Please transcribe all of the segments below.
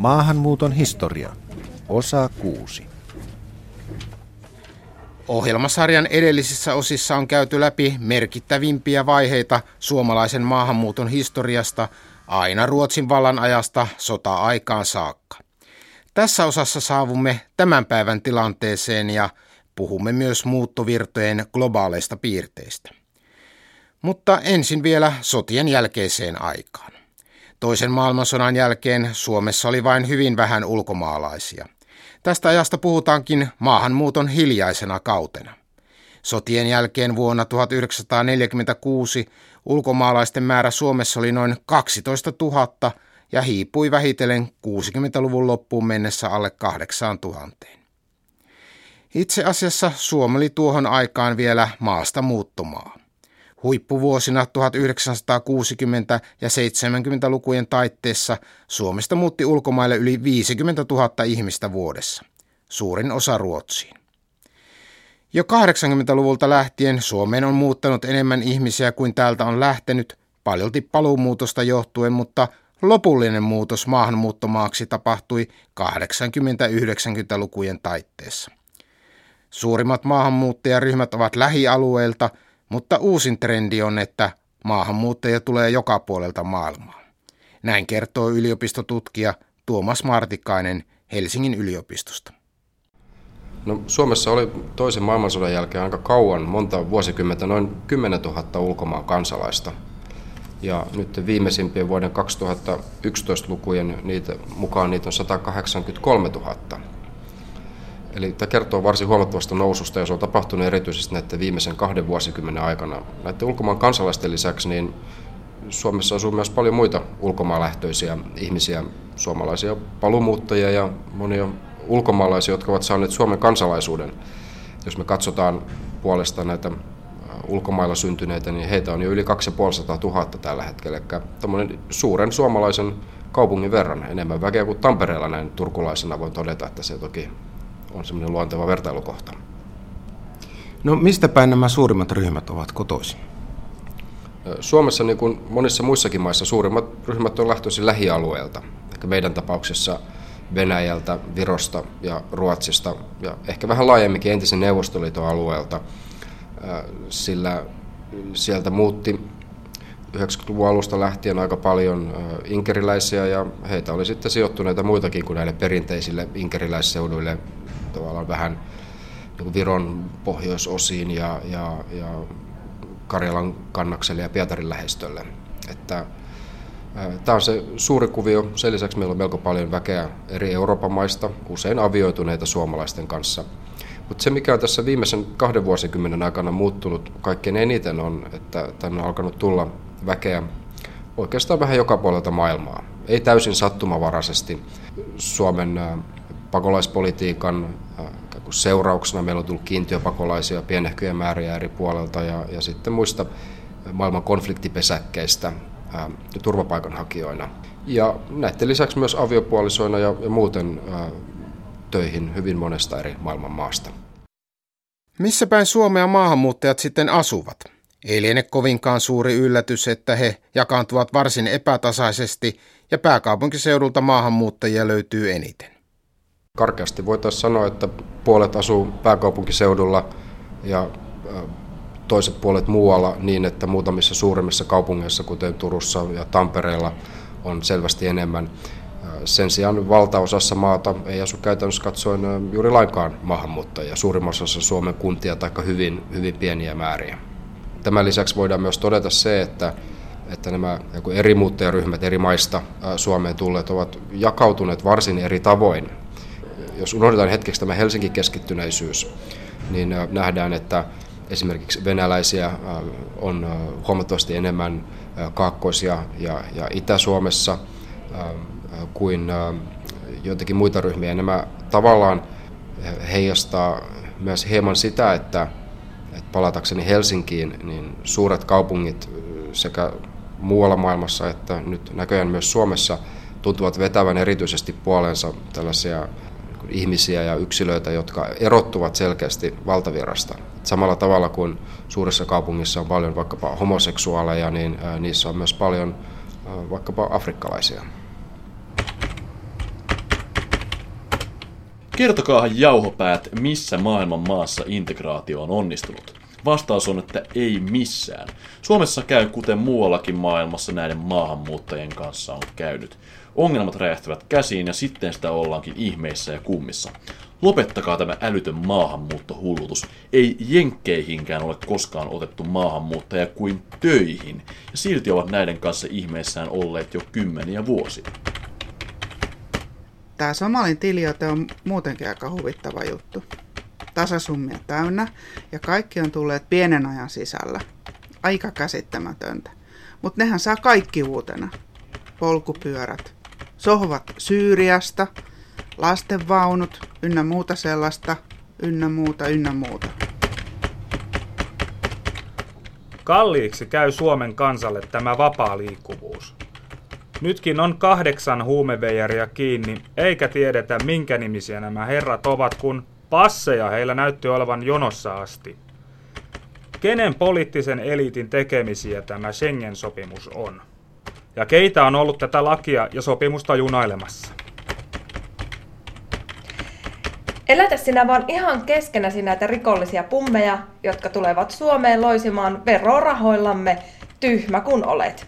Maahanmuuton historia. Osa 6. Ohjelmasarjan edellisissä osissa on käyty läpi merkittävimpiä vaiheita suomalaisen maahanmuuton historiasta aina Ruotsin vallan ajasta sota-aikaan saakka. Tässä osassa saavumme tämän päivän tilanteeseen ja puhumme myös muuttovirtojen globaaleista piirteistä. Mutta ensin vielä sotien jälkeiseen aikaan. Toisen maailmansodan jälkeen Suomessa oli vain hyvin vähän ulkomaalaisia. Tästä ajasta puhutaankin maahanmuuton hiljaisena kautena. Sotien jälkeen vuonna 1946 ulkomaalaisten määrä Suomessa oli noin 12 000 ja hiipui vähitellen 60-luvun loppuun mennessä alle 8000. Itse asiassa Suomi oli tuohon aikaan vielä maasta muuttomaa. Huippuvuosina 1960- ja 70-lukujen taitteessa Suomesta muutti ulkomaille yli 50 000 ihmistä vuodessa, suurin osa Ruotsiin. Jo 80-luvulta lähtien Suomeen on muuttanut enemmän ihmisiä kuin täältä on lähtenyt, paljolti paluumuutosta johtuen, mutta lopullinen muutos maahanmuuttomaaksi tapahtui 80-90-lukujen taitteessa. Suurimmat maahanmuuttajaryhmät ovat lähialueilta, mutta uusin trendi on, että maahanmuuttajia tulee joka puolelta maailmaa. Näin kertoo yliopistotutkija Tuomas Martikainen Helsingin yliopistosta. No, Suomessa oli toisen maailmansodan jälkeen aika kauan, monta vuosikymmentä, noin 10 000 ulkomaan kansalaista. Ja nyt viimeisimpien vuoden 2011 lukujen niitä, mukaan niitä on 183 000. Eli tämä kertoo varsin huomattavasta noususta ja se on tapahtunut erityisesti näiden viimeisen kahden vuosikymmenen aikana. Näiden ulkomaan kansalaisten lisäksi niin Suomessa asuu myös paljon muita ulkomaanlähtöisiä ihmisiä, suomalaisia palumuuttajia ja monia ulkomaalaisia, jotka ovat saaneet Suomen kansalaisuuden. Jos me katsotaan puolesta näitä ulkomailla syntyneitä, niin heitä on jo yli 2500 000 tällä hetkellä. Eli suuren suomalaisen kaupungin verran enemmän väkeä kuin Tampereella näin turkulaisena voi todeta, että se toki on semmoinen luonteva vertailukohta. No mistä päin nämä suurimmat ryhmät ovat kotoisin? Suomessa, niin kuin monissa muissakin maissa, suurimmat ryhmät on lähtöisin lähialueelta. Ehkä meidän tapauksessa Venäjältä, Virosta ja Ruotsista ja ehkä vähän laajemminkin entisen Neuvostoliiton alueelta, sillä sieltä muutti 90-luvun alusta lähtien aika paljon inkeriläisiä ja heitä oli sitten sijoittuneita muitakin kuin näille perinteisille inkeriläisseuduille tavallaan vähän niin Viron pohjoisosiin ja, ja, ja Karjalan kannakselle ja Pietarin lähestölle. Että Tämä on se suuri kuvio. Sen lisäksi meillä on melko paljon väkeä eri Euroopan maista, usein avioituneita suomalaisten kanssa. Mutta se, mikä on tässä viimeisen kahden vuosikymmenen aikana muuttunut kaikkein eniten, on, että tänne on alkanut tulla väkeä oikeastaan vähän joka puolelta maailmaa. Ei täysin sattumavaraisesti Suomen pakolaispolitiikan seurauksena meillä on tullut kiintiöpakolaisia pienehköjä määriä eri puolelta ja, ja sitten muista maailman konfliktipesäkkeistä ää, turvapaikanhakijoina. Ja näiden lisäksi myös aviopuolisoina ja, ja muuten ää, töihin hyvin monesta eri maailman maasta. Missä päin Suomea maahanmuuttajat sitten asuvat? Ei liene kovinkaan suuri yllätys, että he jakaantuvat varsin epätasaisesti ja pääkaupunkiseudulta maahanmuuttajia löytyy eniten. Karkeasti voitaisiin sanoa, että puolet asuu pääkaupunkiseudulla ja toiset puolet muualla niin, että muutamissa suurimmissa kaupungeissa, kuten Turussa ja Tampereella, on selvästi enemmän. Sen sijaan valtaosassa maata ei asu käytännössä katsoen juuri lainkaan maahanmuuttajia, suurimmassa osassa Suomen kuntia tai hyvin, hyvin pieniä määriä. Tämän lisäksi voidaan myös todeta se, että, että nämä eri muuttajaryhmät eri maista Suomeen tulleet ovat jakautuneet varsin eri tavoin. Jos unohdetaan hetkeksi tämä Helsingin keskittyneisyys, niin nähdään, että esimerkiksi venäläisiä äh, on äh, huomattavasti enemmän äh, Kaakkois- ja, ja Itä-Suomessa kuin joitakin muita ryhmiä. Nämä tavallaan heijastaa myös hieman sitä, että, että palatakseni Helsinkiin, niin suuret kaupungit sekä muualla maailmassa että nyt näköjään myös Suomessa tuntuvat vetävän erityisesti puoleensa tällaisia ihmisiä ja yksilöitä, jotka erottuvat selkeästi valtavirrasta. Samalla tavalla kuin suuressa kaupungissa on paljon vaikkapa homoseksuaaleja, niin niissä on myös paljon vaikkapa afrikkalaisia. Kertokaahan jauhopäät, missä maailman maassa integraatio on onnistunut. Vastaus on, että ei missään. Suomessa käy kuten muuallakin maailmassa näiden maahanmuuttajien kanssa on käynyt. Ongelmat räjähtävät käsiin ja sitten sitä ollaankin ihmeissä ja kummissa. Lopettakaa tämä älytön maahanmuuttohullutus. Ei jenkkeihinkään ole koskaan otettu maahanmuuttajia kuin töihin, ja silti ovat näiden kanssa ihmeissään olleet jo kymmeniä vuosia. Tämä Somalin tiliote on muutenkin aika huvittava juttu. Tasasummia täynnä, ja kaikki on tulleet pienen ajan sisällä. Aika käsittämätöntä. Mutta nehän saa kaikki uutena. Polkupyörät, sohvat Syyriasta, lastenvaunut, ynnä muuta sellaista, ynnä muuta, ynnä muuta. Kalliiksi käy Suomen kansalle tämä vapaa liikkuvuus. Nytkin on kahdeksan huumeveijaria kiinni, eikä tiedetä minkä nimisiä nämä herrat ovat, kun passeja heillä näytti olevan jonossa asti. Kenen poliittisen eliitin tekemisiä tämä Schengen-sopimus on? Ja keitä on ollut tätä lakia ja sopimusta junailemassa? Elätä sinä vaan ihan keskenäsi näitä rikollisia pummeja, jotka tulevat Suomeen loisimaan verorahoillamme, tyhmä kun olet.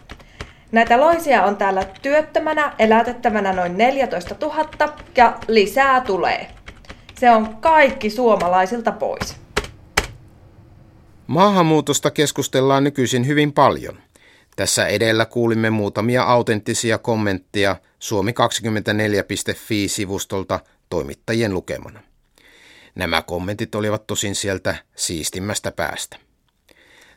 Näitä loisia on täällä työttömänä elätettävänä noin 14 000 ja lisää tulee. Se on kaikki suomalaisilta pois. Maahanmuutosta keskustellaan nykyisin hyvin paljon. Tässä edellä kuulimme muutamia autenttisia kommentteja suomi24.fi-sivustolta toimittajien lukemana. Nämä kommentit olivat tosin sieltä siistimmästä päästä.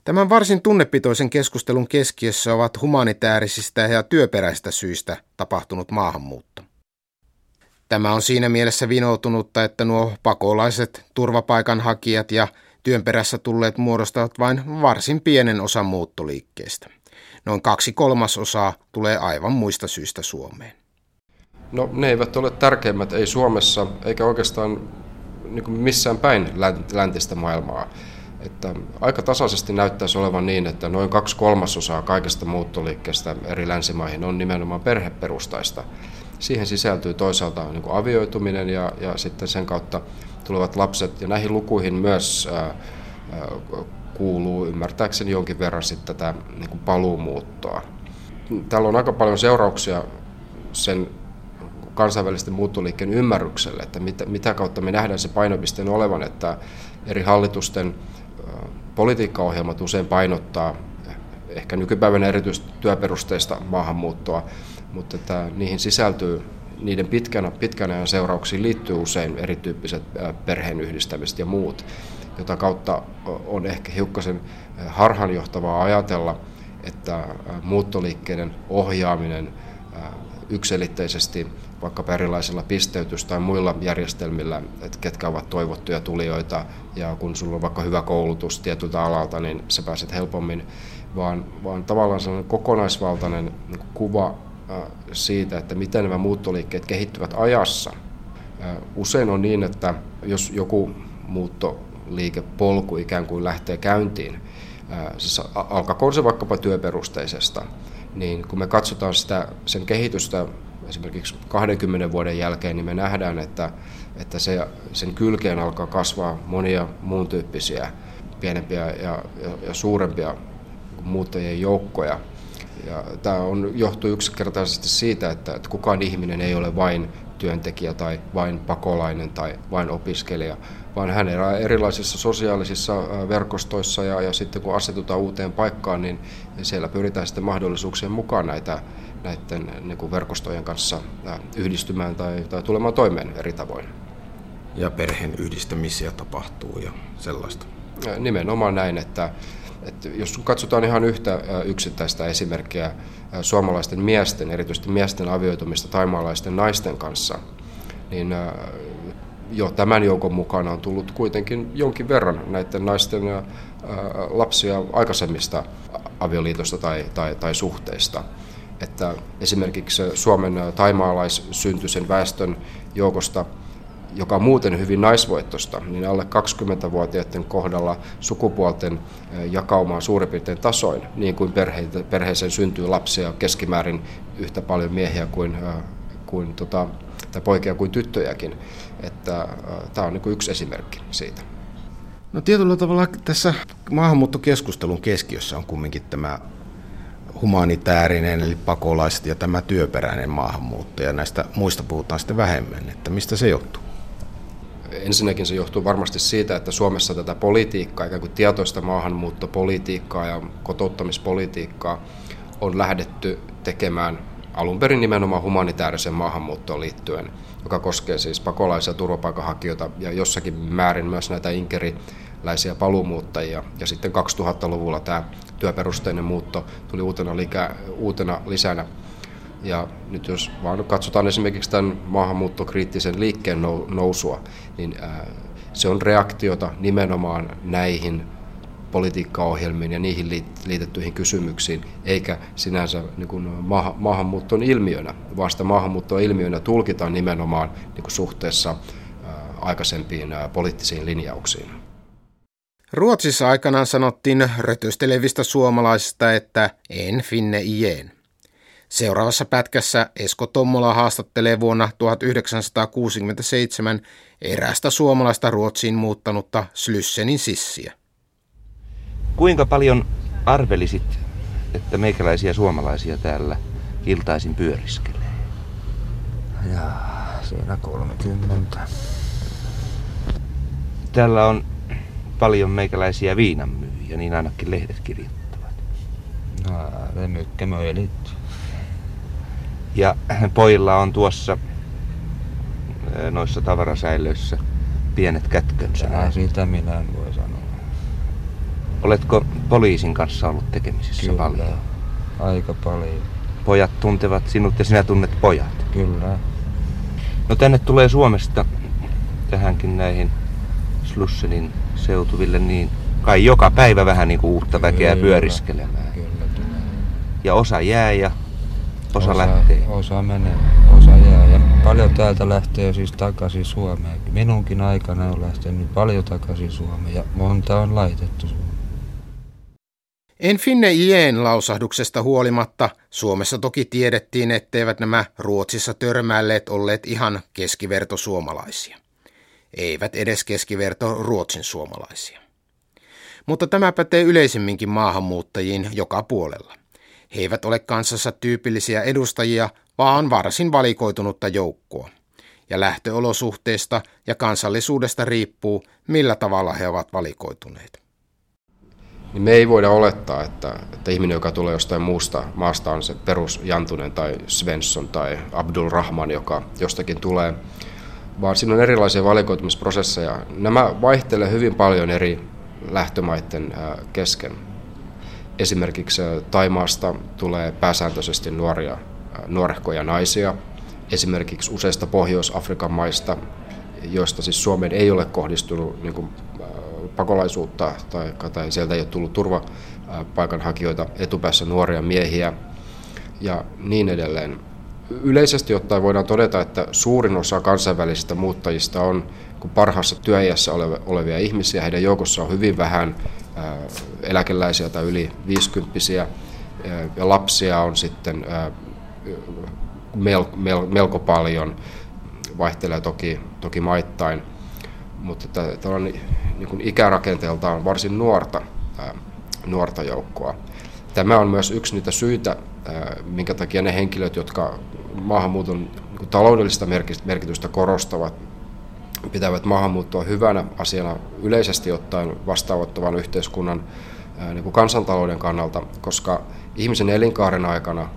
Tämän varsin tunnepitoisen keskustelun keskiössä ovat humanitaarisista ja työperäistä syistä tapahtunut maahanmuutto. Tämä on siinä mielessä vinoutunutta, että nuo pakolaiset, turvapaikanhakijat ja työn perässä tulleet muodostavat vain varsin pienen osan muuttoliikkeestä. Noin kaksi kolmasosaa tulee aivan muista syistä Suomeen. No ne eivät ole tärkeimmät, ei Suomessa eikä oikeastaan niin missään päin läntistä maailmaa. Että aika tasaisesti näyttäisi olevan niin, että noin kaksi kolmasosaa kaikesta muuttoliikkeestä eri länsimaihin on nimenomaan perheperustaista. Siihen sisältyy toisaalta niin kuin avioituminen ja, ja sitten sen kautta tulevat lapset. Ja näihin lukuihin myös ää, ää, kuuluu ymmärtääkseni jonkin verran sitten tätä niin kuin paluumuuttoa. Täällä on aika paljon seurauksia sen kansainvälisten muuttoliikkeen ymmärrykselle, että mitä, mitä kautta me nähdään se painopisteen olevan, että eri hallitusten politiikkaohjelmat usein painottaa ehkä nykypäivänä erityisesti työperusteista maahanmuuttoa, mutta että niihin sisältyy niiden pitkänä, pitkän ajan seurauksiin liittyy usein erityyppiset perheenyhdistämiset ja muut, jota kautta on ehkä hiukkasen harhanjohtavaa ajatella, että muuttoliikkeiden ohjaaminen yksilitteisesti vaikka erilaisilla pisteytys- tai muilla järjestelmillä, että ketkä ovat toivottuja tulijoita, ja kun sulla on vaikka hyvä koulutus tietyltä alalta, niin sä pääset helpommin, vaan, vaan tavallaan sellainen kokonaisvaltainen niin kuva siitä, että miten nämä muuttoliikkeet kehittyvät ajassa. Usein on niin, että jos joku muuttoliikepolku ikään kuin lähtee käyntiin, siis alkakoon se vaikkapa työperusteisesta, niin kun me katsotaan sitä, sen kehitystä esimerkiksi 20 vuoden jälkeen, niin me nähdään, että, että se, sen kylkeen alkaa kasvaa monia muun tyyppisiä pienempiä ja, ja, ja suurempia muuttajien joukkoja. Ja tämä on, johtuu yksinkertaisesti siitä, että, että kukaan ihminen ei ole vain työntekijä tai vain pakolainen tai vain opiskelija, vaan hän elää erilaisissa sosiaalisissa verkostoissa ja, ja sitten kun asetutaan uuteen paikkaan, niin siellä pyritään sitten mahdollisuuksien mukaan näitä näiden niin kuin verkostojen kanssa yhdistymään tai, tai tulemaan toimeen eri tavoin. Ja perheen yhdistämisiä tapahtuu ja sellaista. Nimenomaan näin, että, että jos katsotaan ihan yhtä yksittäistä esimerkkiä suomalaisten miesten, erityisesti miesten avioitumista taimaalaisten naisten kanssa, niin jo tämän joukon mukana on tullut kuitenkin jonkin verran näiden naisten lapsia aikaisemmista avioliitosta tai, tai, tai suhteista. Että esimerkiksi Suomen taimaalaissyntyisen väestön joukosta joka on muuten hyvin naisvoittosta, niin alle 20-vuotiaiden kohdalla sukupuolten jakauma on suurin piirtein tasoin, niin kuin perheeseen syntyy lapsia keskimäärin yhtä paljon miehiä kuin, kuin tota, tai poikia kuin tyttöjäkin. Että, tämä on niin yksi esimerkki siitä. No tietyllä tavalla tässä maahanmuuttokeskustelun keskiössä on kumminkin tämä humanitaarinen, eli pakolaiset ja tämä työperäinen maahanmuutto, ja näistä muista puhutaan sitten vähemmän, että mistä se johtuu? Ensinnäkin se johtuu varmasti siitä, että Suomessa tätä politiikkaa, ikään kuin tietoista maahanmuuttopolitiikkaa ja kotouttamispolitiikkaa on lähdetty tekemään alun perin nimenomaan humanitaarisen maahanmuuttoon liittyen, joka koskee siis pakolaisia turvapaikanhakijoita ja jossakin määrin myös näitä inkeriläisiä paluumuuttajia. Ja sitten 2000-luvulla tämä työperusteinen muutto tuli uutena, likä, uutena lisänä. Ja nyt jos vaan katsotaan esimerkiksi tämän maahanmuuttokriittisen liikkeen nousua, niin se on reaktiota nimenomaan näihin politiikkaohjelmiin ja niihin liitettyihin kysymyksiin, eikä sinänsä niin kuin maahanmuuton ilmiönä, vaan sitä maahanmuuttoa ilmiönä tulkitaan nimenomaan niin kuin suhteessa aikaisempiin poliittisiin linjauksiin. Ruotsissa aikanaan sanottiin rötöstelevistä suomalaisista, että en finne ien. Seuraavassa pätkässä Esko Tommola haastattelee vuonna 1967 erästä suomalaista Ruotsiin muuttanutta Slyssenin sissiä. Kuinka paljon arvelisit, että meikäläisiä suomalaisia täällä iltaisin pyöriskelee? Jaa, siinä 30. Täällä on paljon meikäläisiä viinanmyyjiä, niin ainakin lehdet kirjoittavat. No, remykkämöilit. Ja pojilla on tuossa noissa tavarasäilöissä pienet kätkönsä. Jaa, sitä minä en voi sanoa. Oletko poliisin kanssa ollut tekemisissä Kyllä, paljon? aika paljon. Pojat tuntevat sinut ja sinä tunnet pojat. Kyllä. No tänne tulee Suomesta tähänkin näihin Slussenin seutuville niin kai joka päivä vähän niin kuin uutta väkeä Kyllä, pyöriskelemään. Kyllä tulee. Ja osa jää ja osa, osa lähtee. Osa menee, osa jää. Ja paljon täältä lähtee siis takaisin Suomeen. Minunkin aikana on lähtenyt paljon takaisin Suomeen ja monta on laitettu Suomeen. En finne ien lausahduksesta huolimatta Suomessa toki tiedettiin, etteivät nämä Ruotsissa törmäilleet olleet ihan keskiverto suomalaisia. Eivät edes keskiverto ruotsin suomalaisia. Mutta tämä pätee yleisemminkin maahanmuuttajiin joka puolella. He eivät ole kanssassa tyypillisiä edustajia, vaan varsin valikoitunutta joukkoa. Ja lähtöolosuhteista ja kansallisuudesta riippuu, millä tavalla he ovat valikoituneet niin me ei voida olettaa, että, että ihminen, joka tulee jostain muusta maasta, on se perus Jantunen tai Svensson tai Abdul Rahman, joka jostakin tulee, vaan siinä on erilaisia valikoitumisprosesseja. Nämä vaihtelevat hyvin paljon eri lähtömaiden kesken. Esimerkiksi Taimaasta tulee pääsääntöisesti nuoria, nuorehkoja naisia, esimerkiksi useista Pohjois-Afrikan maista, joista siis Suomeen ei ole kohdistunut niin kuin pakolaisuutta tai, tai sieltä ei ole tullut turvapaikanhakijoita, etupäässä nuoria miehiä ja niin edelleen. Yleisesti ottaen voidaan todeta, että suurin osa kansainvälisistä muuttajista on parhaassa työiässä olevia ihmisiä. Heidän joukossa on hyvin vähän eläkeläisiä tai yli 50 ja lapsia on sitten melko paljon, vaihtelee toki, toki maittain – mutta tämä on niin ikärakenteeltaan varsin nuorta, nuorta joukkoa. Tämä on myös yksi niitä syitä, minkä takia ne henkilöt, jotka maahanmuuton niin taloudellista merkitystä korostavat, pitävät maahanmuuttoa hyvänä asiana yleisesti ottaen vastaanottavan yhteiskunnan niin kuin kansantalouden kannalta, koska ihmisen elinkaaren aikana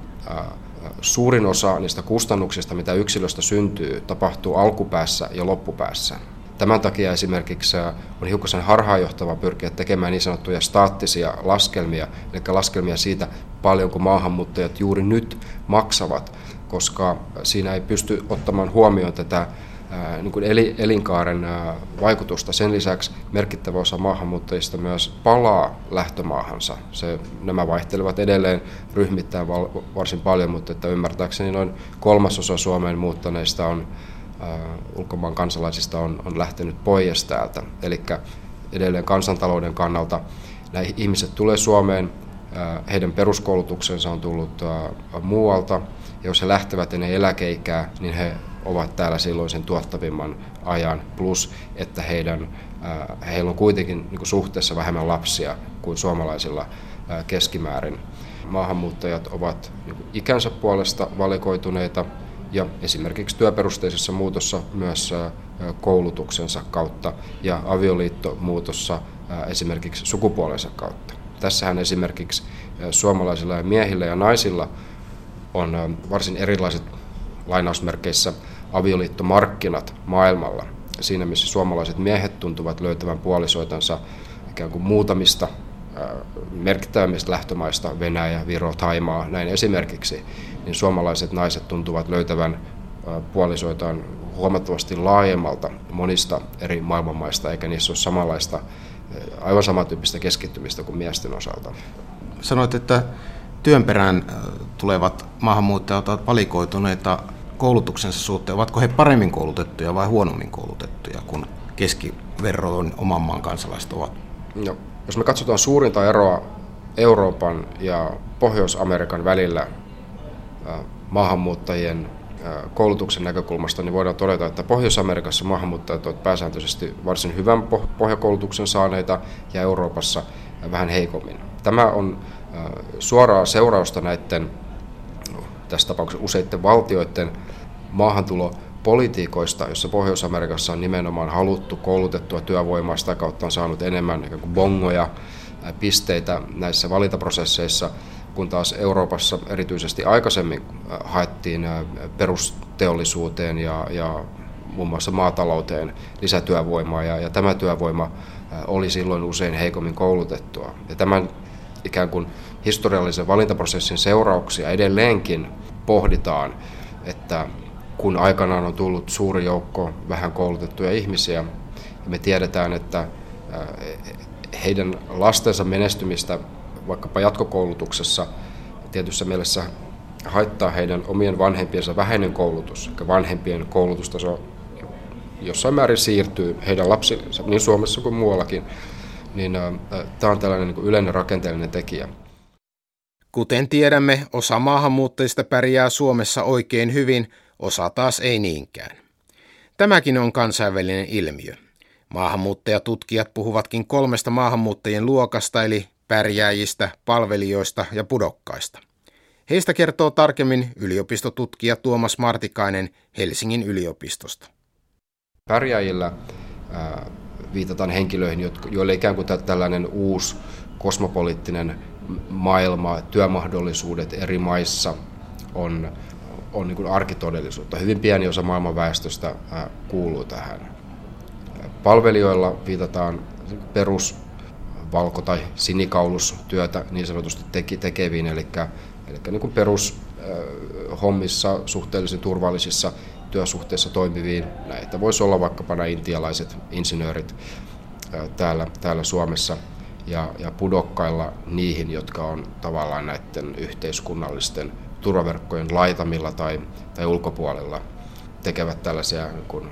suurin osa niistä kustannuksista, mitä yksilöstä syntyy, tapahtuu alkupäässä ja loppupäässä. Tämän takia esimerkiksi on hiukkasen harhaanjohtava pyrkiä tekemään niin sanottuja staattisia laskelmia, eli laskelmia siitä, paljonko maahanmuuttajat juuri nyt maksavat, koska siinä ei pysty ottamaan huomioon tätä niin kuin elinkaaren äh, vaikutusta. Sen lisäksi merkittävä osa maahanmuuttajista myös palaa lähtömaahansa. Se, nämä vaihtelevat edelleen ryhmittäin varsin paljon, mutta että ymmärtääkseni noin kolmasosa Suomeen muuttaneista on ulkomaan kansalaisista on, on lähtenyt pois täältä. Eli edelleen kansantalouden kannalta nämä ihmiset tulee Suomeen, heidän peruskoulutuksensa on tullut muualta, ja jos he lähtevät ennen eläkeikää, niin he ovat täällä silloin sen tuottavimman ajan, plus että heidän, heillä on kuitenkin niin kuin suhteessa vähemmän lapsia kuin suomalaisilla keskimäärin. Maahanmuuttajat ovat niin ikänsä puolesta valikoituneita ja esimerkiksi työperusteisessa muutossa myös koulutuksensa kautta ja avioliittomuutossa esimerkiksi sukupuolensa kautta. Tässähän esimerkiksi suomalaisilla miehillä ja naisilla on varsin erilaiset lainausmerkeissä avioliittomarkkinat maailmalla. Siinä missä suomalaiset miehet tuntuvat löytävän puolisoitansa ikään kuin muutamista merkittävimmistä lähtömaista, Venäjä, Viro, Taimaa, näin esimerkiksi, niin suomalaiset naiset tuntuvat löytävän puolisoitaan huomattavasti laajemmalta monista eri maailmanmaista, eikä niissä ole samanlaista, aivan samantyyppistä keskittymistä kuin miesten osalta. Sanoit, että työn perään tulevat maahanmuuttajat ovat valikoituneita koulutuksensa suhteen. Ovatko he paremmin koulutettuja vai huonommin koulutettuja kuin keskiverroon oman maan kansalaiset ovat? No, jos me katsotaan suurinta eroa Euroopan ja Pohjois-Amerikan välillä maahanmuuttajien koulutuksen näkökulmasta, niin voidaan todeta, että Pohjois-Amerikassa maahanmuuttajat ovat pääsääntöisesti varsin hyvän pohjakoulutuksen saaneita ja Euroopassa vähän heikommin. Tämä on suoraa seurausta näiden, tässä tapauksessa useiden valtioiden maahantulo politiikoista, jossa Pohjois-Amerikassa on nimenomaan haluttu koulutettua työvoimaa, sitä kautta on saanut enemmän bongoja, pisteitä näissä valintaprosesseissa, kun taas Euroopassa erityisesti aikaisemmin haettiin perusteollisuuteen ja, ja muun muassa maatalouteen lisätyövoimaa, ja, ja tämä työvoima oli silloin usein heikommin koulutettua. Ja tämän ikään kuin historiallisen valintaprosessin seurauksia edelleenkin pohditaan, että kun aikanaan on tullut suuri joukko vähän koulutettuja ihmisiä, ja me tiedetään, että heidän lastensa menestymistä vaikkapa jatkokoulutuksessa tietyssä mielessä haittaa heidän omien vanhempiensa vähäinen koulutus, eli vanhempien koulutustaso jossain määrin siirtyy heidän lapsillensa, niin Suomessa kuin muuallakin, niin tämä on tällainen niin yleinen rakenteellinen tekijä. Kuten tiedämme, osa maahanmuuttajista pärjää Suomessa oikein hyvin, osa taas ei niinkään. Tämäkin on kansainvälinen ilmiö. Maahanmuuttajatutkijat puhuvatkin kolmesta maahanmuuttajien luokasta, eli pärjääjistä, palvelijoista ja pudokkaista. Heistä kertoo tarkemmin yliopistotutkija Tuomas Martikainen Helsingin yliopistosta. Pärjääjillä viitataan henkilöihin, joille ikään kuin tällainen uusi kosmopoliittinen maailma, työmahdollisuudet eri maissa on, on niin kuin arkitodellisuutta. Hyvin pieni osa maailman väestöstä kuuluu tähän. Palvelijoilla viitataan perus valko- tai sinikaulustyötä niin sanotusti teki, tekeviin, eli, eli niin kuin perushommissa suhteellisen turvallisissa työsuhteissa toimiviin. Näitä voisi olla vaikkapa nämä intialaiset insinöörit täällä, täällä Suomessa ja, ja pudokkailla niihin, jotka on tavallaan näiden yhteiskunnallisten turvaverkkojen laitamilla tai, tai ulkopuolella tekevät tällaisia niin kuin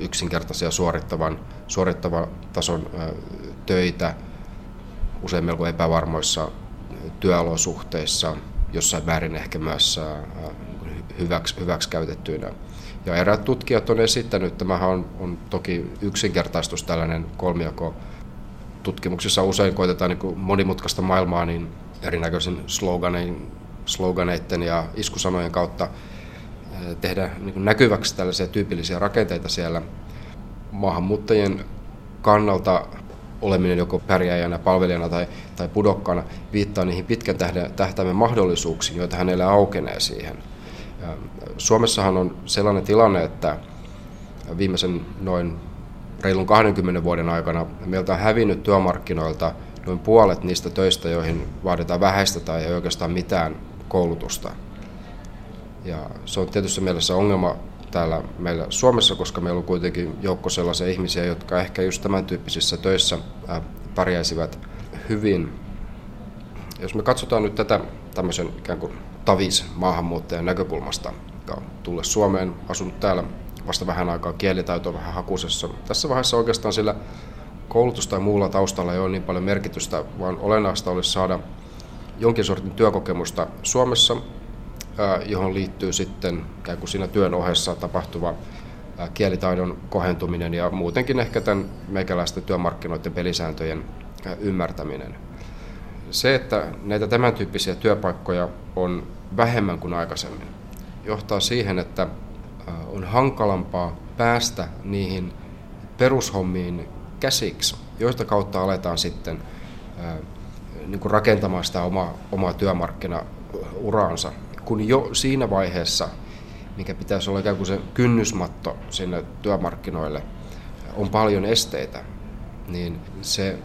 yksinkertaisia suorittavan, suorittavan tason töitä usein melko epävarmoissa työolosuhteissa, jossain määrin ehkä myös hyväksi, hyväksi käytettyinä. Ja eräät tutkijat on esittänyt, tämähän on, on toki yksinkertaistus tällainen kolmiako. Tutkimuksissa usein koitetaan niin monimutkaista maailmaa niin erinäköisin sloganein, sloganeiden ja iskusanojen kautta tehdä niin näkyväksi tällaisia tyypillisiä rakenteita siellä. Maahanmuuttajien kannalta oleminen joko pärjääjänä, palvelijana tai, tai pudokkaana viittaa niihin pitkän tähtäimen mahdollisuuksiin, joita hänelle aukenee siihen. Suomessahan on sellainen tilanne, että viimeisen noin reilun 20 vuoden aikana meiltä on hävinnyt työmarkkinoilta noin puolet niistä töistä, joihin vaaditaan vähäistä tai ei oikeastaan mitään koulutusta. Ja se on tietysti mielessä ongelma täällä meillä Suomessa, koska meillä on kuitenkin joukko sellaisia ihmisiä, jotka ehkä just tämän tyyppisissä töissä pärjäisivät hyvin. Jos me katsotaan nyt tätä tämmöisen ikään kuin tavis maahanmuuttajan näkökulmasta, joka on tullut Suomeen, asunut täällä vasta vähän aikaa kielitaito vähän hakusessa. Tässä vaiheessa oikeastaan sillä koulutusta tai muulla taustalla ei ole niin paljon merkitystä, vaan olennaista olisi saada jonkin sortin työkokemusta Suomessa, johon liittyy sitten ikään kuin siinä työn ohessa tapahtuva kielitaidon kohentuminen ja muutenkin ehkä tämän meikäläisten työmarkkinoiden pelisääntöjen ymmärtäminen. Se, että näitä tämän tyyppisiä työpaikkoja on vähemmän kuin aikaisemmin, johtaa siihen, että on hankalampaa päästä niihin perushommiin käsiksi, joista kautta aletaan sitten niin kuin rakentamaan sitä omaa, omaa työmarkkinauraansa, kun jo siinä vaiheessa, mikä pitäisi olla ikään kuin se kynnysmatto sinne työmarkkinoille, on paljon esteitä, niin se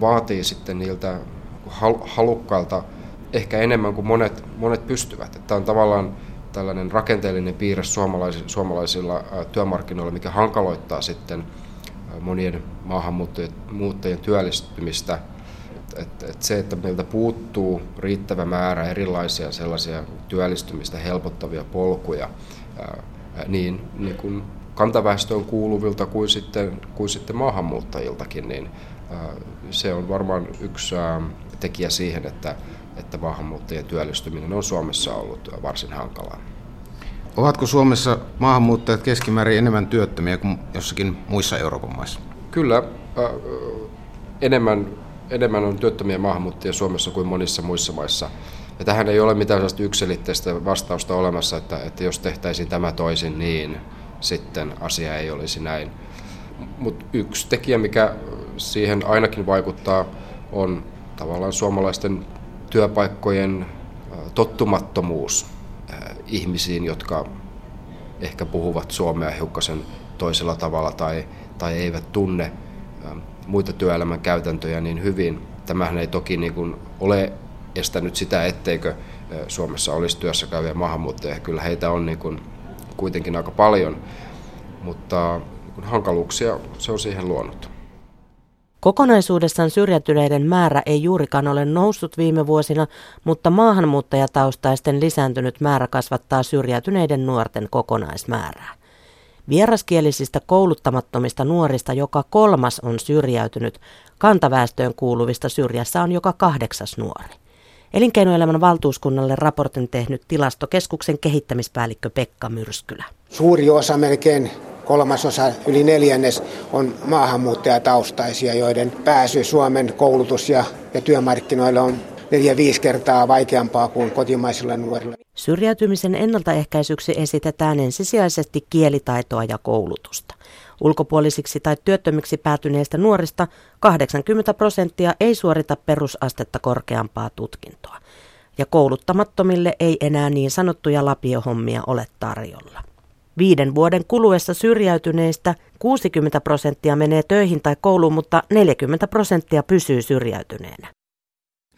vaatii sitten niiltä halukkailta ehkä enemmän kuin monet, monet pystyvät. Tämä on tavallaan tällainen rakenteellinen piirre suomalaisilla, suomalaisilla työmarkkinoilla, mikä hankaloittaa sitten monien maahanmuuttajien työllistymistä. Et, et se, että meiltä puuttuu riittävä määrä erilaisia sellaisia työllistymistä helpottavia polkuja, niin, niin kuin kantaväestöön kuuluvilta kuin sitten, kuin sitten maahanmuuttajiltakin, niin se on varmaan yksi tekijä siihen, että, että maahanmuuttajien työllistyminen on Suomessa ollut varsin hankalaa. Ovatko Suomessa maahanmuuttajat keskimäärin enemmän työttömiä kuin jossakin muissa Euroopan maissa? Kyllä, äh, enemmän, enemmän on työttömiä maahanmuuttajia Suomessa kuin monissa muissa maissa. Ja tähän ei ole mitään sellaista yksilitteistä vastausta olemassa, että, että jos tehtäisiin tämä toisin, niin sitten asia ei olisi näin. Mutta yksi tekijä, mikä siihen ainakin vaikuttaa, on tavallaan suomalaisten työpaikkojen tottumattomuus ihmisiin, jotka ehkä puhuvat suomea hiukkasen toisella tavalla tai, tai eivät tunne muita työelämän käytäntöjä niin hyvin. Tämähän ei toki niin kuin ole estänyt sitä, etteikö Suomessa olisi työssä käyviä maahanmuuttajia. Kyllä heitä on niin kuin kuitenkin aika paljon, mutta niin hankaluuksia se on siihen luonut. Kokonaisuudessaan syrjäytyneiden määrä ei juurikaan ole noussut viime vuosina, mutta maahanmuuttajataustaisten lisääntynyt määrä kasvattaa syrjäytyneiden nuorten kokonaismäärää. Vieraskielisistä kouluttamattomista nuorista joka kolmas on syrjäytynyt, kantaväestöön kuuluvista syrjässä on joka kahdeksas nuori. Elinkeinoelämän valtuuskunnalle raportin tehnyt tilastokeskuksen kehittämispäällikkö Pekka Myrskylä. Suuri osa melkein kolmasosa, yli neljännes on maahanmuuttajataustaisia, joiden pääsy Suomen koulutus- ja, ja työmarkkinoille on neljä viisi kertaa vaikeampaa kuin kotimaisilla nuorilla. Syrjäytymisen ennaltaehkäisyksi esitetään ensisijaisesti kielitaitoa ja koulutusta. Ulkopuolisiksi tai työttömiksi päätyneistä nuorista 80 prosenttia ei suorita perusastetta korkeampaa tutkintoa. Ja kouluttamattomille ei enää niin sanottuja lapiohommia ole tarjolla. Viiden vuoden kuluessa syrjäytyneistä 60 prosenttia menee töihin tai kouluun, mutta 40 prosenttia pysyy syrjäytyneenä.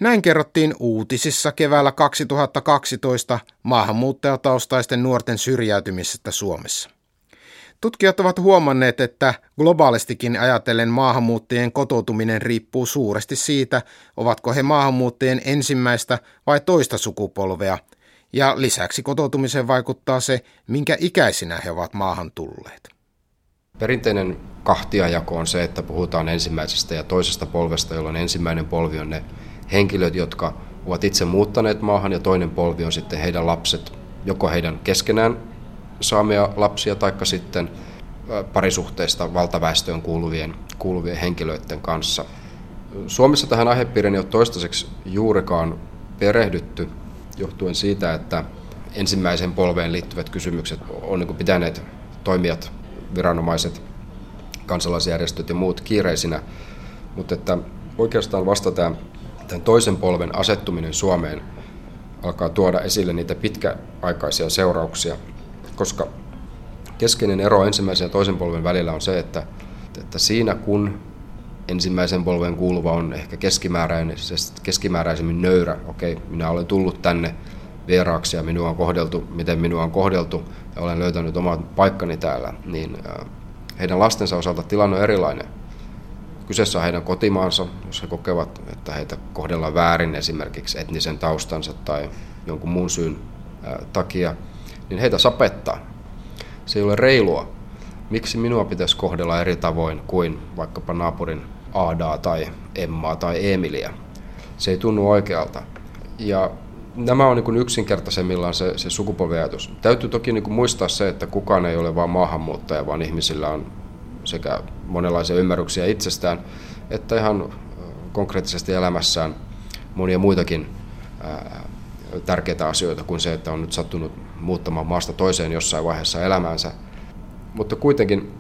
Näin kerrottiin uutisissa keväällä 2012 maahanmuuttajataustaisten nuorten syrjäytymisestä Suomessa. Tutkijat ovat huomanneet, että globaalistikin ajatellen maahanmuuttajien kotoutuminen riippuu suuresti siitä, ovatko he maahanmuuttajien ensimmäistä vai toista sukupolvea – ja lisäksi kotoutumiseen vaikuttaa se, minkä ikäisinä he ovat maahan tulleet. Perinteinen kahtiajako on se, että puhutaan ensimmäisestä ja toisesta polvesta, jolloin ensimmäinen polvi on ne henkilöt, jotka ovat itse muuttaneet maahan ja toinen polvi on sitten heidän lapset, joko heidän keskenään saamia lapsia taikka sitten parisuhteista valtaväestöön kuuluvien, kuuluvien henkilöiden kanssa. Suomessa tähän aihepiiriin ei ole toistaiseksi juurikaan perehdytty, johtuen siitä, että ensimmäisen polveen liittyvät kysymykset on niin pitäneet toimijat, viranomaiset, kansalaisjärjestöt ja muut kiireisinä, mutta että oikeastaan vasta tämän, tämän toisen polven asettuminen Suomeen alkaa tuoda esille niitä pitkäaikaisia seurauksia, koska keskeinen ero ensimmäisen ja toisen polven välillä on se, että, että siinä kun ensimmäisen polven kuuluva on ehkä keskimääräisemmin nöyrä. Okei, minä olen tullut tänne vieraaksi ja minua on kohdeltu, miten minua on kohdeltu ja olen löytänyt oman paikkani täällä, niin heidän lastensa osalta tilanne on erilainen. Kyseessä on heidän kotimaansa, jos he kokevat, että heitä kohdellaan väärin esimerkiksi etnisen taustansa tai jonkun muun syyn takia, niin heitä sapettaa. Se ei ole reilua miksi minua pitäisi kohdella eri tavoin kuin vaikkapa naapurin Aadaa tai Emmaa tai Emilia. Se ei tunnu oikealta. Ja nämä on niin yksinkertaisemmillaan se, se sukupolviajatus. Täytyy toki niin muistaa se, että kukaan ei ole vain maahanmuuttaja, vaan ihmisillä on sekä monenlaisia ymmärryksiä itsestään, että ihan konkreettisesti elämässään monia muitakin ää, tärkeitä asioita kuin se, että on nyt sattunut muuttamaan maasta toiseen jossain vaiheessa elämäänsä. Mutta kuitenkin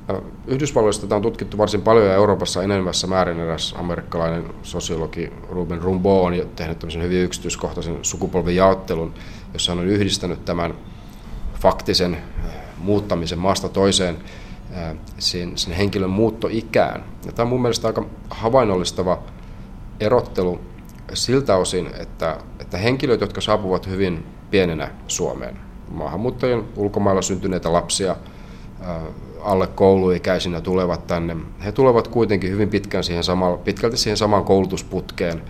Yhdysvalloista tätä on tutkittu varsin paljon ja Euroopassa enemmässä määrin eräs amerikkalainen sosiologi Ruben Rumbo on tehnyt tämmöisen hyvin yksityiskohtaisen sukupolvijaottelun, jossa hän on yhdistänyt tämän faktisen muuttamisen maasta toiseen sen, sen henkilön muuttoikään. Ja tämä on mun mielestä aika havainnollistava erottelu siltä osin, että, että henkilöt, jotka saapuvat hyvin pienenä Suomeen, maahanmuuttajien ulkomailla syntyneitä lapsia, alle kouluikäisinä tulevat tänne. He tulevat kuitenkin hyvin pitkän siihen sama, pitkälti siihen samaan koulutusputkeen.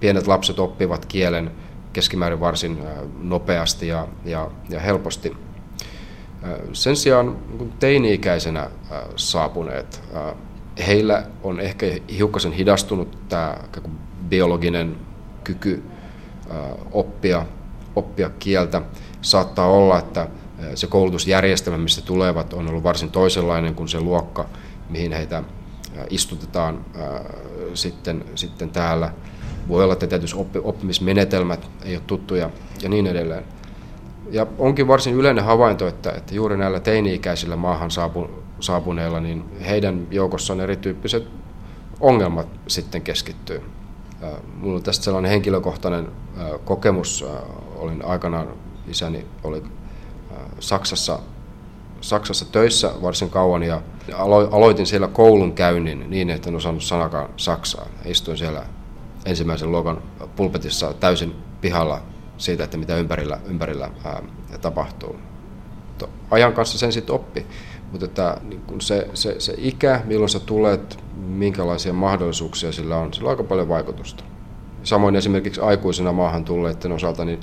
Pienet lapset oppivat kielen keskimäärin varsin nopeasti ja, ja, ja helposti. Sen sijaan teini-ikäisenä saapuneet, heillä on ehkä hiukkasen hidastunut tämä biologinen kyky oppia, oppia kieltä. Saattaa olla, että se koulutusjärjestelmä, mistä tulevat, on ollut varsin toisenlainen kuin se luokka, mihin heitä istutetaan sitten, sitten täällä. Voi olla, että tietysti oppimismenetelmät ei ole tuttuja ja niin edelleen. Ja onkin varsin yleinen havainto, että, että juuri näillä teini-ikäisillä maahan saapu, saapuneilla, niin heidän joukossaan erityyppiset ongelmat sitten keskittyy. Minulla on tästä sellainen henkilökohtainen kokemus. Olin aikanaan, isäni oli Saksassa, Saksassa töissä varsin kauan ja aloitin siellä koulun käynnin niin, että en osannut sanakaan saksaa. Istuin siellä ensimmäisen luokan pulpetissa täysin pihalla siitä, että mitä ympärillä, ympärillä ää, tapahtuu. Ajan kanssa sen sitten oppi, mutta että, niin kun se, se, se ikä, milloin sä tulet, minkälaisia mahdollisuuksia sillä on, sillä on aika paljon vaikutusta. Samoin esimerkiksi aikuisena maahan tulleiden osalta, niin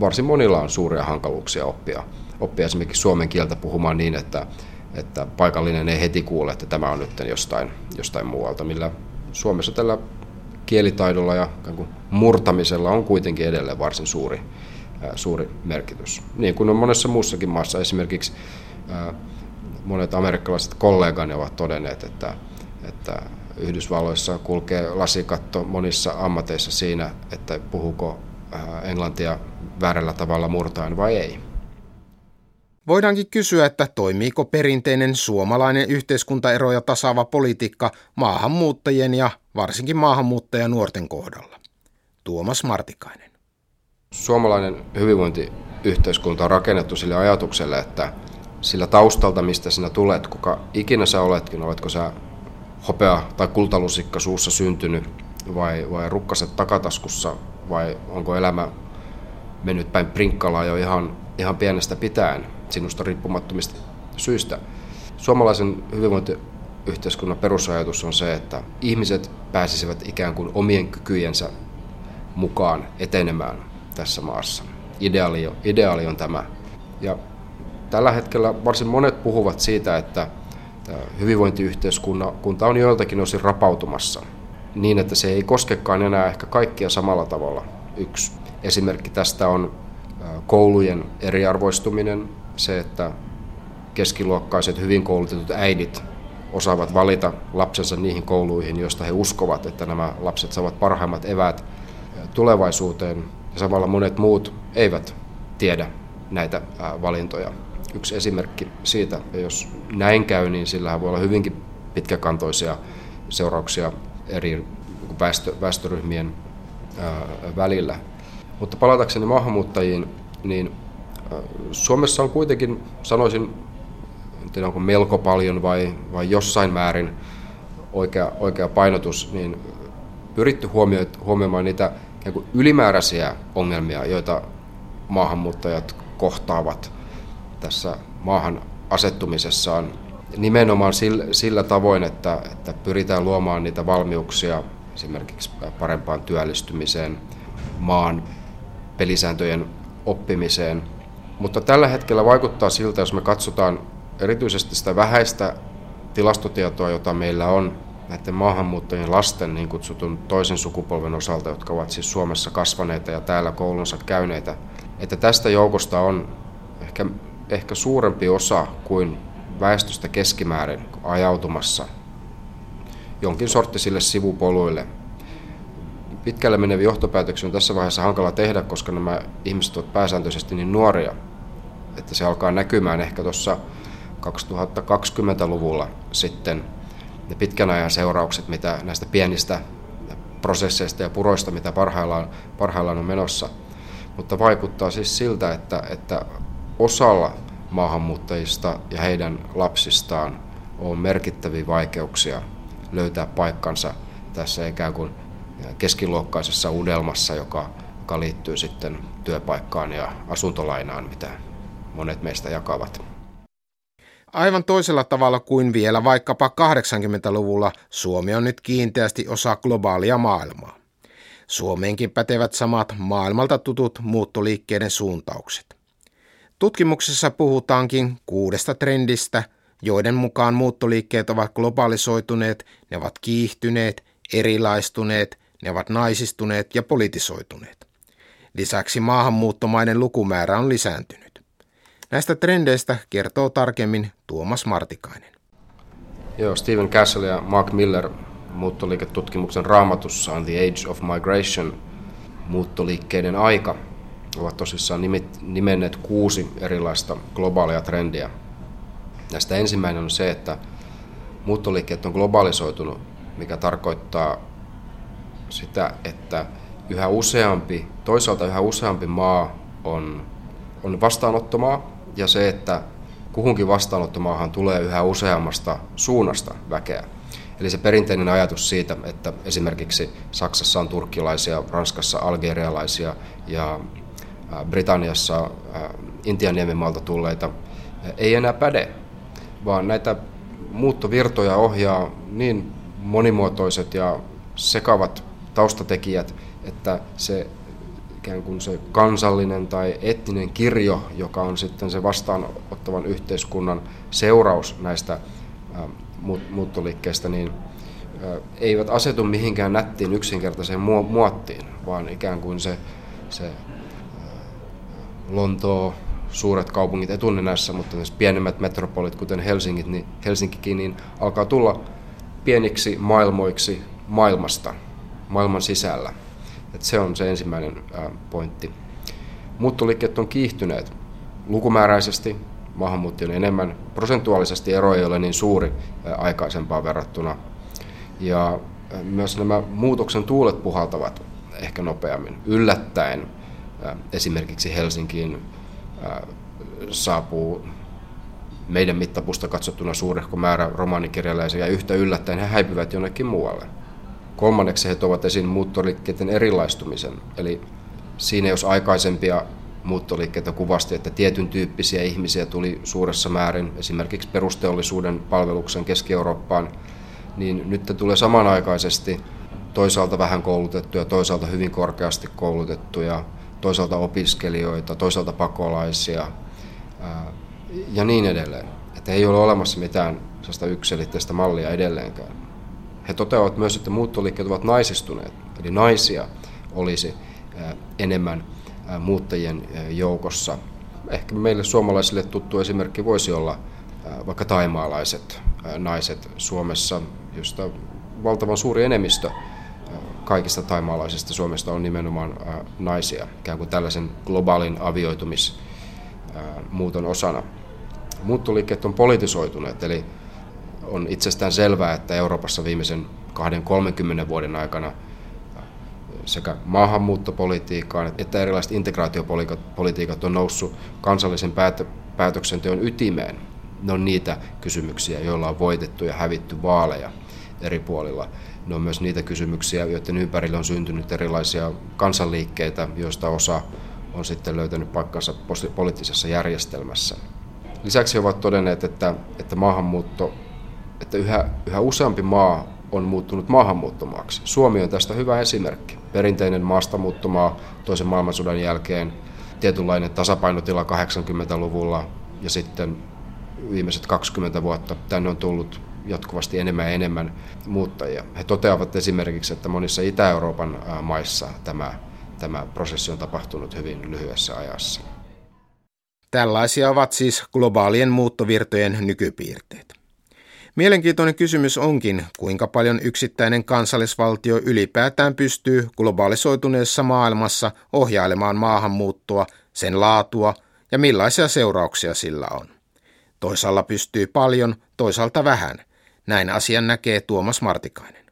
varsin monilla on suuria hankaluuksia oppia, oppia esimerkiksi suomen kieltä puhumaan niin, että, että paikallinen ei heti kuule, että tämä on nyt jostain, jostain muualta, millä Suomessa tällä kielitaidolla ja murtamisella on kuitenkin edelleen varsin suuri, suuri merkitys. Niin kuin on monessa muussakin maassa, esimerkiksi monet amerikkalaiset kollegani ovat todenneet, että, että Yhdysvalloissa kulkee lasikatto monissa ammateissa siinä, että puhuuko englantia väärällä tavalla murtaen vai ei. Voidaankin kysyä, että toimiiko perinteinen suomalainen yhteiskuntaeroja tasaava politiikka maahanmuuttajien ja varsinkin maahanmuuttajanuorten kohdalla. Tuomas Martikainen. Suomalainen hyvinvointiyhteiskunta on rakennettu sille ajatukselle, että sillä taustalta, mistä sinä tulet, kuka ikinä sä oletkin, oletko sä hopea tai kultalusikka suussa syntynyt vai, vai rukkaset takataskussa vai onko elämä mennyt päin prinkkalaa jo ihan, ihan pienestä pitäen sinusta riippumattomista syistä. Suomalaisen hyvinvointiyhteiskunnan perusajatus on se, että ihmiset pääsisivät ikään kuin omien kykyjensä mukaan etenemään tässä maassa. Ideaali, ideaali on tämä. Ja tällä hetkellä varsin monet puhuvat siitä, että hyvinvointiyhteiskunta on joiltakin osin rapautumassa niin, että se ei koskekaan enää ehkä kaikkia samalla tavalla. Yksi esimerkki tästä on koulujen eriarvoistuminen, se, että keskiluokkaiset, hyvin koulutetut äidit osaavat valita lapsensa niihin kouluihin, joista he uskovat, että nämä lapset saavat parhaimmat eväät tulevaisuuteen. Ja samalla monet muut eivät tiedä näitä valintoja. Yksi esimerkki siitä, ja jos näin käy, niin sillä voi olla hyvinkin pitkäkantoisia seurauksia eri väestö, väestöryhmien välillä. Mutta palatakseni maahanmuuttajiin, niin Suomessa on kuitenkin, sanoisin, en tiedä onko melko paljon vai, vai jossain määrin oikea, oikea painotus, niin pyritty huomioimaan niitä ylimääräisiä ongelmia, joita maahanmuuttajat kohtaavat tässä maahan asettumisessaan. Nimenomaan sillä, sillä tavoin, että, että pyritään luomaan niitä valmiuksia esimerkiksi parempaan työllistymiseen, maan pelisääntöjen oppimiseen. Mutta tällä hetkellä vaikuttaa siltä, jos me katsotaan erityisesti sitä vähäistä tilastotietoa, jota meillä on näiden maahanmuuttajien lasten niin kutsutun toisen sukupolven osalta, jotka ovat siis Suomessa kasvaneita ja täällä koulunsa käyneitä, että tästä joukosta on ehkä, ehkä suurempi osa kuin väestöstä keskimäärin ajautumassa jonkin sorttisille sivupoluille. Pitkälle meneviä johtopäätöksiä on tässä vaiheessa hankala tehdä, koska nämä ihmiset ovat pääsääntöisesti niin nuoria, että se alkaa näkymään ehkä tuossa 2020-luvulla sitten ne pitkän ajan seuraukset, mitä näistä pienistä prosesseista ja puroista, mitä parhaillaan, parhaillaan on menossa. Mutta vaikuttaa siis siltä, että, että osalla maahanmuuttajista ja heidän lapsistaan on merkittäviä vaikeuksia löytää paikkansa tässä ikään kuin keskiluokkaisessa udelmassa, joka, joka liittyy sitten työpaikkaan ja asuntolainaan, mitä monet meistä jakavat. Aivan toisella tavalla kuin vielä vaikkapa 80-luvulla Suomi on nyt kiinteästi osa globaalia maailmaa. Suomeenkin pätevät samat maailmalta tutut muuttoliikkeiden suuntaukset. Tutkimuksessa puhutaankin kuudesta trendistä, joiden mukaan muuttoliikkeet ovat globalisoituneet, ne ovat kiihtyneet, erilaistuneet, ne ovat naisistuneet ja politisoituneet. Lisäksi maahanmuuttomaiden lukumäärä on lisääntynyt. Näistä trendeistä kertoo tarkemmin Tuomas Martikainen. Joo, Stephen Castle ja Mark Miller muuttoliiketutkimuksen raamatussaan The Age of Migration, muuttoliikkeiden aika, ovat tosissaan nimenneet kuusi erilaista globaalia trendiä. Näistä ensimmäinen on se, että muuttoliikkeet on globalisoitunut, mikä tarkoittaa sitä, että yhä useampi, toisaalta yhä useampi maa on, on vastaanottomaa ja se, että kuhunkin vastaanottomaahan tulee yhä useammasta suunnasta väkeä. Eli se perinteinen ajatus siitä, että esimerkiksi Saksassa on turkkilaisia, Ranskassa algerialaisia ja Britanniassa Intian niemimaalta tulleita, ei enää päde, vaan näitä muuttovirtoja ohjaa niin monimuotoiset ja sekavat taustatekijät, että se ikään kuin se kansallinen tai etninen kirjo, joka on sitten se vastaanottavan yhteiskunnan seuraus näistä muuttoliikkeistä, niin eivät asetu mihinkään nättiin yksinkertaiseen muottiin, vaan ikään kuin se, se Lontoo, suuret kaupungit etunenässä, mutta myös pienemmät metropolit, kuten Helsingit, niin Helsinkikin, niin alkaa tulla pieniksi maailmoiksi maailmasta, maailman sisällä. Et se on se ensimmäinen pointti. Muuttoliikkeet on kiihtyneet lukumääräisesti, maahanmuuttajia enemmän. Prosentuaalisesti ero ei ole niin suuri ää, aikaisempaan verrattuna. Ja myös nämä muutoksen tuulet puhaltavat ehkä nopeammin, yllättäen. Esimerkiksi Helsinkiin saapuu meidän mittapusta katsottuna suurehko määrä romaanikirjalaisia ja yhtä yllättäen he häipyvät jonnekin muualle. Kolmanneksi he tuovat esiin muuttoliikkeiden erilaistumisen. Eli siinä jos aikaisempia muuttoliikkeitä kuvasti, että tietyn tyyppisiä ihmisiä tuli suuressa määrin esimerkiksi perusteollisuuden palveluksen Keski-Eurooppaan, niin nyt tulee samanaikaisesti toisaalta vähän koulutettuja, toisaalta hyvin korkeasti koulutettuja, toisaalta opiskelijoita, toisaalta pakolaisia ja niin edelleen. Että ei ole olemassa mitään sellaista yksilitteistä mallia edelleenkään. He toteavat myös, että muuttoliikkeet ovat naisistuneet, eli naisia olisi enemmän muuttajien joukossa. Ehkä meille suomalaisille tuttu esimerkki voisi olla vaikka taimaalaiset naiset Suomessa, josta valtavan suuri enemmistö kaikista taimaalaisista Suomesta on nimenomaan naisia, ikään kuin tällaisen globaalin avioitumismuuton osana. Muuttoliikkeet on politisoituneet, eli on itsestään selvää, että Euroopassa viimeisen 20-30 vuoden aikana sekä maahanmuuttopolitiikkaan että erilaiset integraatiopolitiikat on noussut kansallisen päätöksenteon ytimeen. Ne on niitä kysymyksiä, joilla on voitettu ja hävitty vaaleja eri puolilla. Ne on myös niitä kysymyksiä, joiden ympärille on syntynyt erilaisia kansanliikkeitä, joista osa on sitten löytänyt paikkansa poliittisessa järjestelmässä. Lisäksi he ovat todenneet, että, että maahanmuutto että yhä, yhä useampi maa on muuttunut maahanmuuttomaaksi. Suomi on tästä hyvä esimerkki. Perinteinen maastamuuttomaa toisen maailmansodan jälkeen, tietynlainen tasapainotila 80-luvulla ja sitten viimeiset 20 vuotta tänne on tullut jatkuvasti enemmän ja enemmän muuttajia. He toteavat esimerkiksi, että monissa Itä-Euroopan maissa tämä, tämä prosessi on tapahtunut hyvin lyhyessä ajassa. Tällaisia ovat siis globaalien muuttovirtojen nykypiirteet. Mielenkiintoinen kysymys onkin, kuinka paljon yksittäinen kansallisvaltio ylipäätään pystyy globalisoituneessa maailmassa ohjailemaan maahanmuuttoa, sen laatua ja millaisia seurauksia sillä on. Toisaalla pystyy paljon, toisaalta vähän. Näin asian näkee Tuomas Martikainen.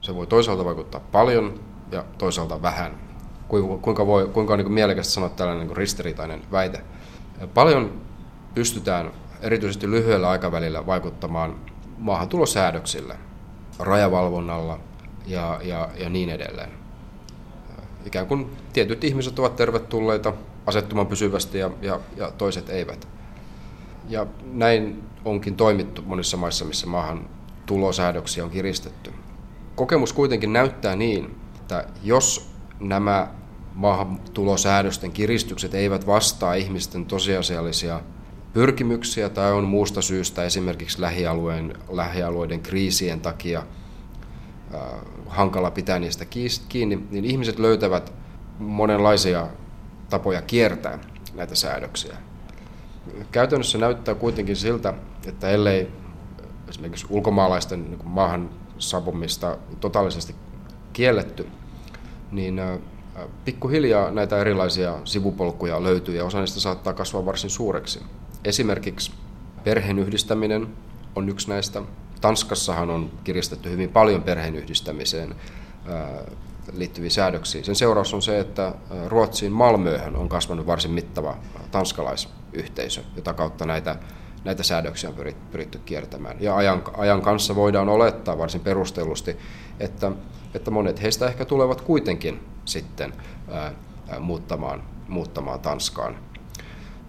Se voi toisaalta vaikuttaa paljon ja toisaalta vähän. Kuinka, voi, kuinka on niin mielekästä sanoa tällainen niin ristiriitainen väite. Paljon pystytään erityisesti lyhyellä aikavälillä vaikuttamaan maahantulosäädöksillä, rajavalvonnalla ja, ja, ja niin edelleen. Ikään kuin tietyt ihmiset ovat tervetulleita asettumaan pysyvästi ja, ja, ja toiset eivät. Ja näin onkin toimittu monissa maissa, missä maahan tulosäädöksiä on kiristetty. Kokemus kuitenkin näyttää niin, että jos nämä maahantulosäädösten kiristykset eivät vastaa ihmisten tosiasiallisia pyrkimyksiä tai on muusta syystä esimerkiksi lähialueen, lähialueiden kriisien takia äh, hankala pitää niistä kiinni, niin ihmiset löytävät monenlaisia tapoja kiertää näitä säädöksiä. Käytännössä näyttää kuitenkin siltä, että ellei esimerkiksi ulkomaalaisten niin maahan saapumista totaalisesti kielletty, niin pikkuhiljaa näitä erilaisia sivupolkuja löytyy ja osa niistä saattaa kasvaa varsin suureksi. Esimerkiksi perheenyhdistäminen on yksi näistä. Tanskassahan on kiristetty hyvin paljon perheenyhdistämiseen liittyviä säädöksiä. Sen seuraus on se, että Ruotsiin Malmööhön on kasvanut varsin mittava tanskalaisyhteisö, jota kautta näitä, näitä säädöksiä on pyritty kiertämään. Ja ajan, ajan kanssa voidaan olettaa varsin perustellusti, että, että monet heistä ehkä tulevat kuitenkin sitten ää, muuttamaan, muuttamaan Tanskaan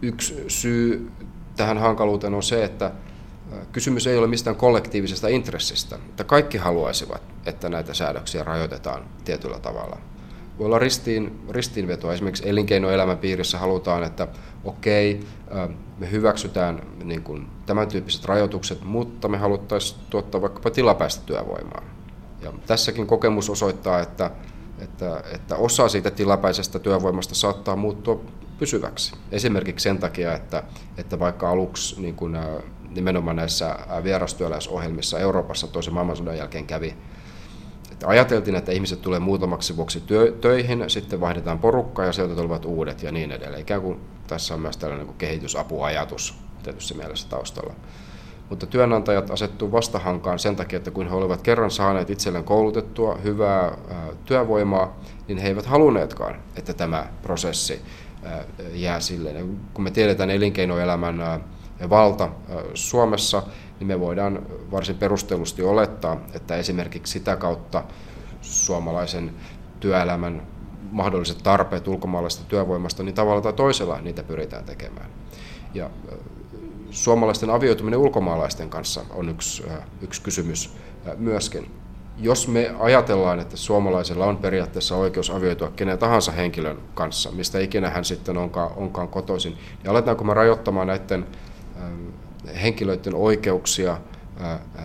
yksi syy tähän hankaluuteen on se, että kysymys ei ole mistään kollektiivisesta intressistä. Että kaikki haluaisivat, että näitä säädöksiä rajoitetaan tietyllä tavalla. Voi olla ristiin, ristiinvetoa. Esimerkiksi elinkeinoelämän piirissä halutaan, että okei, me hyväksytään niin kuin tämän tyyppiset rajoitukset, mutta me haluttaisiin tuottaa vaikkapa tilapäistä työvoimaa. Ja tässäkin kokemus osoittaa, että, että, että osa siitä tilapäisestä työvoimasta saattaa muuttua pysyväksi. Esimerkiksi sen takia, että, että vaikka aluksi niin kuin, nimenomaan näissä vierastyöläisohjelmissa Euroopassa toisen maailmansodan jälkeen kävi, että ajateltiin, että ihmiset tulee muutamaksi vuoksi työ, töihin, sitten vaihdetaan porukkaa ja sieltä tulevat uudet ja niin edelleen. Ikään kuin tässä on myös tällainen niin kehitysapuajatus tietysti mielessä taustalla. Mutta työnantajat asettuu vastahankaan sen takia, että kun he olivat kerran saaneet itselleen koulutettua hyvää työvoimaa, niin he eivät halunneetkaan, että tämä prosessi jää silleen. Kun me tiedetään elinkeinoelämän valta Suomessa, niin me voidaan varsin perustellusti olettaa, että esimerkiksi sitä kautta suomalaisen työelämän mahdolliset tarpeet ulkomaalaisesta työvoimasta, niin tavalla tai toisella niitä pyritään tekemään. Ja suomalaisten avioituminen ulkomaalaisten kanssa on yksi, yksi kysymys myöskin jos me ajatellaan, että suomalaisella on periaatteessa oikeus avioitua kenen tahansa henkilön kanssa, mistä ikinä hän sitten onkaan, onkaan kotoisin, niin aletaanko me rajoittamaan näiden henkilöiden oikeuksia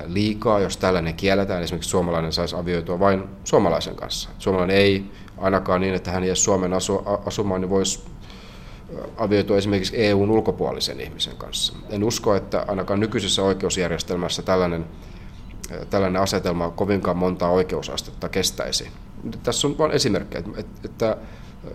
liikaa, jos tällainen kielletään, esimerkiksi suomalainen saisi avioitua vain suomalaisen kanssa. Suomalainen ei ainakaan niin, että hän jäisi Suomen asu, asumaan, niin voisi avioitua esimerkiksi EUn ulkopuolisen ihmisen kanssa. En usko, että ainakaan nykyisessä oikeusjärjestelmässä tällainen tällainen asetelma kovinkaan montaa oikeusastetta kestäisi. Tässä on vain esimerkkejä, että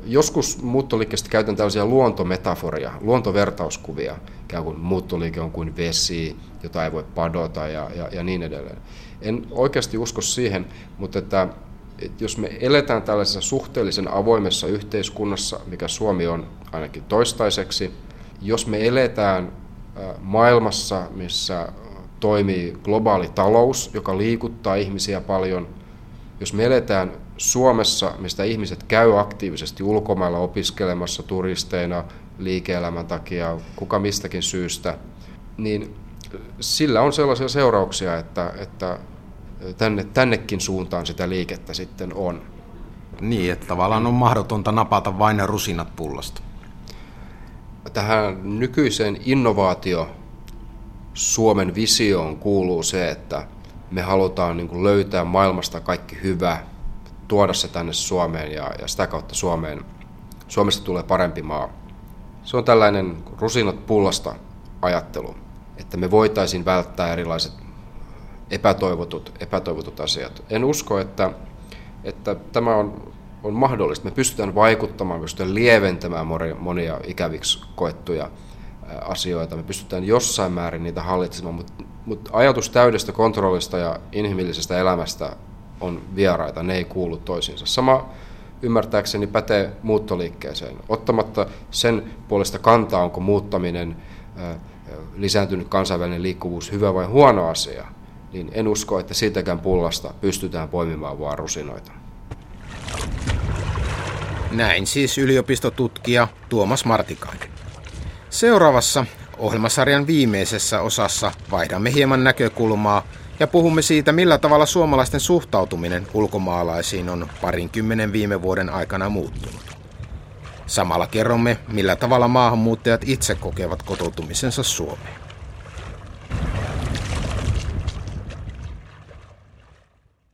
joskus muuttoliikkeestä käytän tällaisia luontometaforia, luontovertauskuvia, ikään kuin muuttoliike on kuin vesi, jota ei voi padota ja, ja, ja niin edelleen. En oikeasti usko siihen, mutta että, että jos me eletään tällaisessa suhteellisen avoimessa yhteiskunnassa, mikä Suomi on ainakin toistaiseksi, jos me eletään maailmassa, missä toimii globaali talous, joka liikuttaa ihmisiä paljon. Jos me eletään Suomessa, mistä ihmiset käy aktiivisesti ulkomailla opiskelemassa turisteina liike-elämän takia, kuka mistäkin syystä, niin sillä on sellaisia seurauksia, että, että tänne, tännekin suuntaan sitä liikettä sitten on. Niin, että tavallaan on mahdotonta napata vain rusinat pullasta. Tähän nykyiseen innovaatio Suomen visioon kuuluu se, että me halutaan niin kuin löytää maailmasta kaikki hyvä, tuoda se tänne Suomeen ja, ja sitä kautta Suomeen, Suomesta tulee parempi maa. Se on tällainen rusinat pullasta ajattelu, että me voitaisiin välttää erilaiset epätoivotut, epätoivotut asiat. En usko, että, että tämä on, on mahdollista. Me pystytään vaikuttamaan, pystytään lieventämään monia ikäviksi koettuja asioita. Me pystytään jossain määrin niitä hallitsemaan, mutta, mutta ajatus täydestä kontrollista ja inhimillisestä elämästä on vieraita, ne ei kuulu toisiinsa. Sama ymmärtääkseni pätee muuttoliikkeeseen. Ottamatta sen puolesta kantaa, onko muuttaminen, lisääntynyt kansainvälinen liikkuvuus hyvä vai huono asia, niin en usko, että siitäkään pullasta pystytään poimimaan vaan rusinoita. Näin siis yliopistotutkija Tuomas Martikainen. Seuraavassa ohjelmasarjan viimeisessä osassa vaihdamme hieman näkökulmaa ja puhumme siitä, millä tavalla suomalaisten suhtautuminen ulkomaalaisiin on parinkymmenen viime vuoden aikana muuttunut. Samalla kerromme, millä tavalla maahanmuuttajat itse kokevat kotoutumisensa Suomeen.